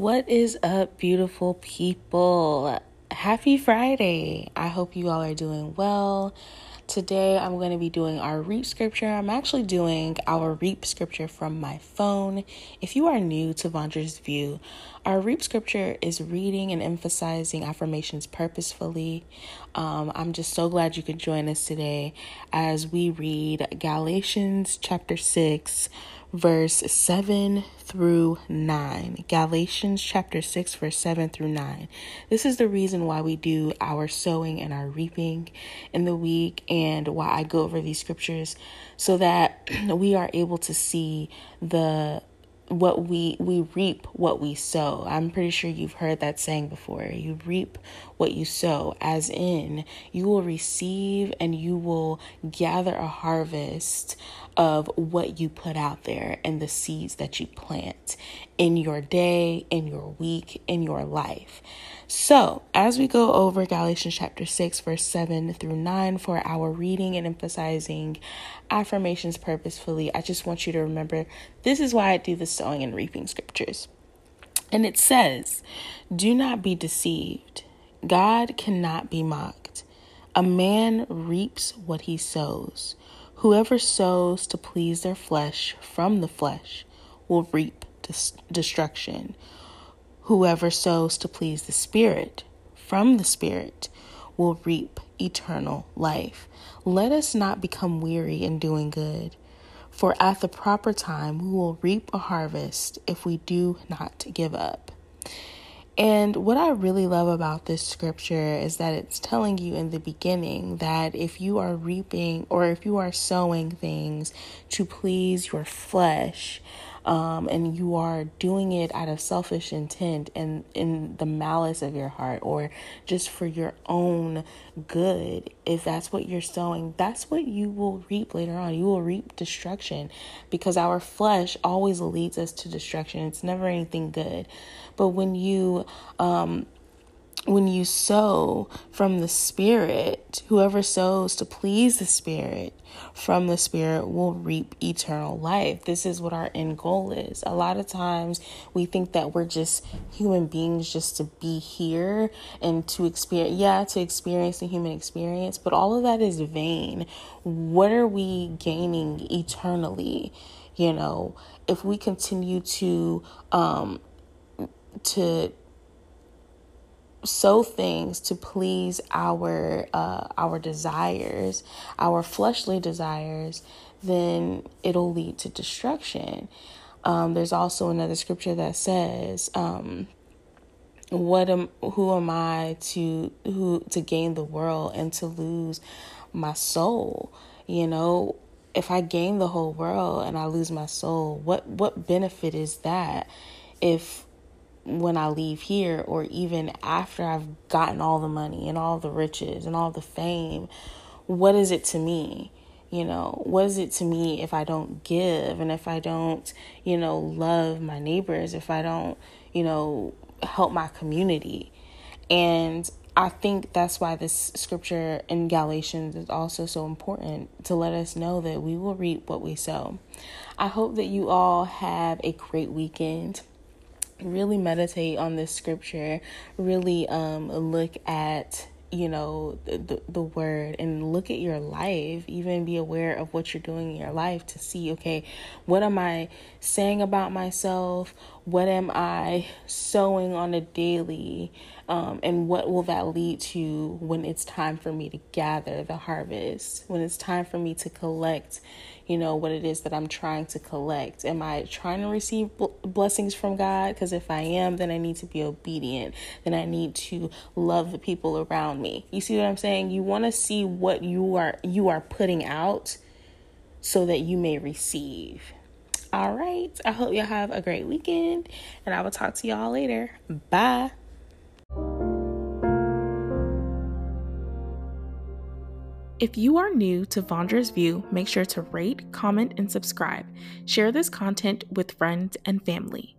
What is up, beautiful people? Happy Friday. I hope you all are doing well. Today, I'm going to be doing our REAP scripture. I'm actually doing our REAP scripture from my phone. If you are new to Vondra's View, our REAP scripture is reading and emphasizing affirmations purposefully. Um, I'm just so glad you could join us today as we read Galatians chapter 6 verse 7 through 9. Galatians chapter 6, verse 7 through 9. This is the reason why we do our sowing and our reaping in the week, and why I go over these scriptures so that we are able to see the what we we reap what we sow. I'm pretty sure you've heard that saying before. You reap what you sow as in you will receive and you will gather a harvest of what you put out there and the seeds that you plant in your day, in your week, in your life. So, as we go over Galatians chapter 6, verse 7 through 9 for our reading and emphasizing affirmations purposefully, I just want you to remember this is why I do the sowing and reaping scriptures. And it says, Do not be deceived. God cannot be mocked. A man reaps what he sows. Whoever sows to please their flesh from the flesh will reap dis- destruction. Whoever sows to please the Spirit from the Spirit will reap eternal life. Let us not become weary in doing good, for at the proper time we will reap a harvest if we do not give up. And what I really love about this scripture is that it's telling you in the beginning that if you are reaping or if you are sowing things to please your flesh, um, and you are doing it out of selfish intent and in the malice of your heart or just for your own good, if that's what you're sowing, that's what you will reap later on. You will reap destruction because our flesh always leads us to destruction. It's never anything good. But when you um, when you sow from the Spirit, whoever sows to please the Spirit from the Spirit will reap eternal life. This is what our end goal is. A lot of times we think that we're just human beings just to be here and to experience, yeah, to experience the human experience, but all of that is vain. What are we gaining eternally? You know, if we continue to, um, to sow things to please our uh, our desires, our fleshly desires, then it'll lead to destruction. Um, there's also another scripture that says, um, "What am who am I to who to gain the world and to lose my soul?" You know, if I gain the whole world and I lose my soul, what what benefit is that? If when I leave here or even after I've gotten all the money and all the riches and all the fame, what is it to me? You know, what is it to me if I don't give and if I don't, you know, love my neighbors, if I don't, you know, help my community? And I think that's why this scripture in Galatians is also so important to let us know that we will reap what we sow. I hope that you all have a great weekend really meditate on this scripture really um look at you know the the word and look at your life even be aware of what you're doing in your life to see okay what am i saying about myself what am i sowing on a daily um, and what will that lead to when it's time for me to gather the harvest when it's time for me to collect you know, what it is that I'm trying to collect. Am I trying to receive blessings from God? Because if I am, then I need to be obedient. Then I need to love the people around me. You see what I'm saying? You want to see what you are you are putting out so that you may receive. All right. I hope y'all have a great weekend and I will talk to y'all later. Bye. If you are new to Vondra's View, make sure to rate, comment, and subscribe. Share this content with friends and family.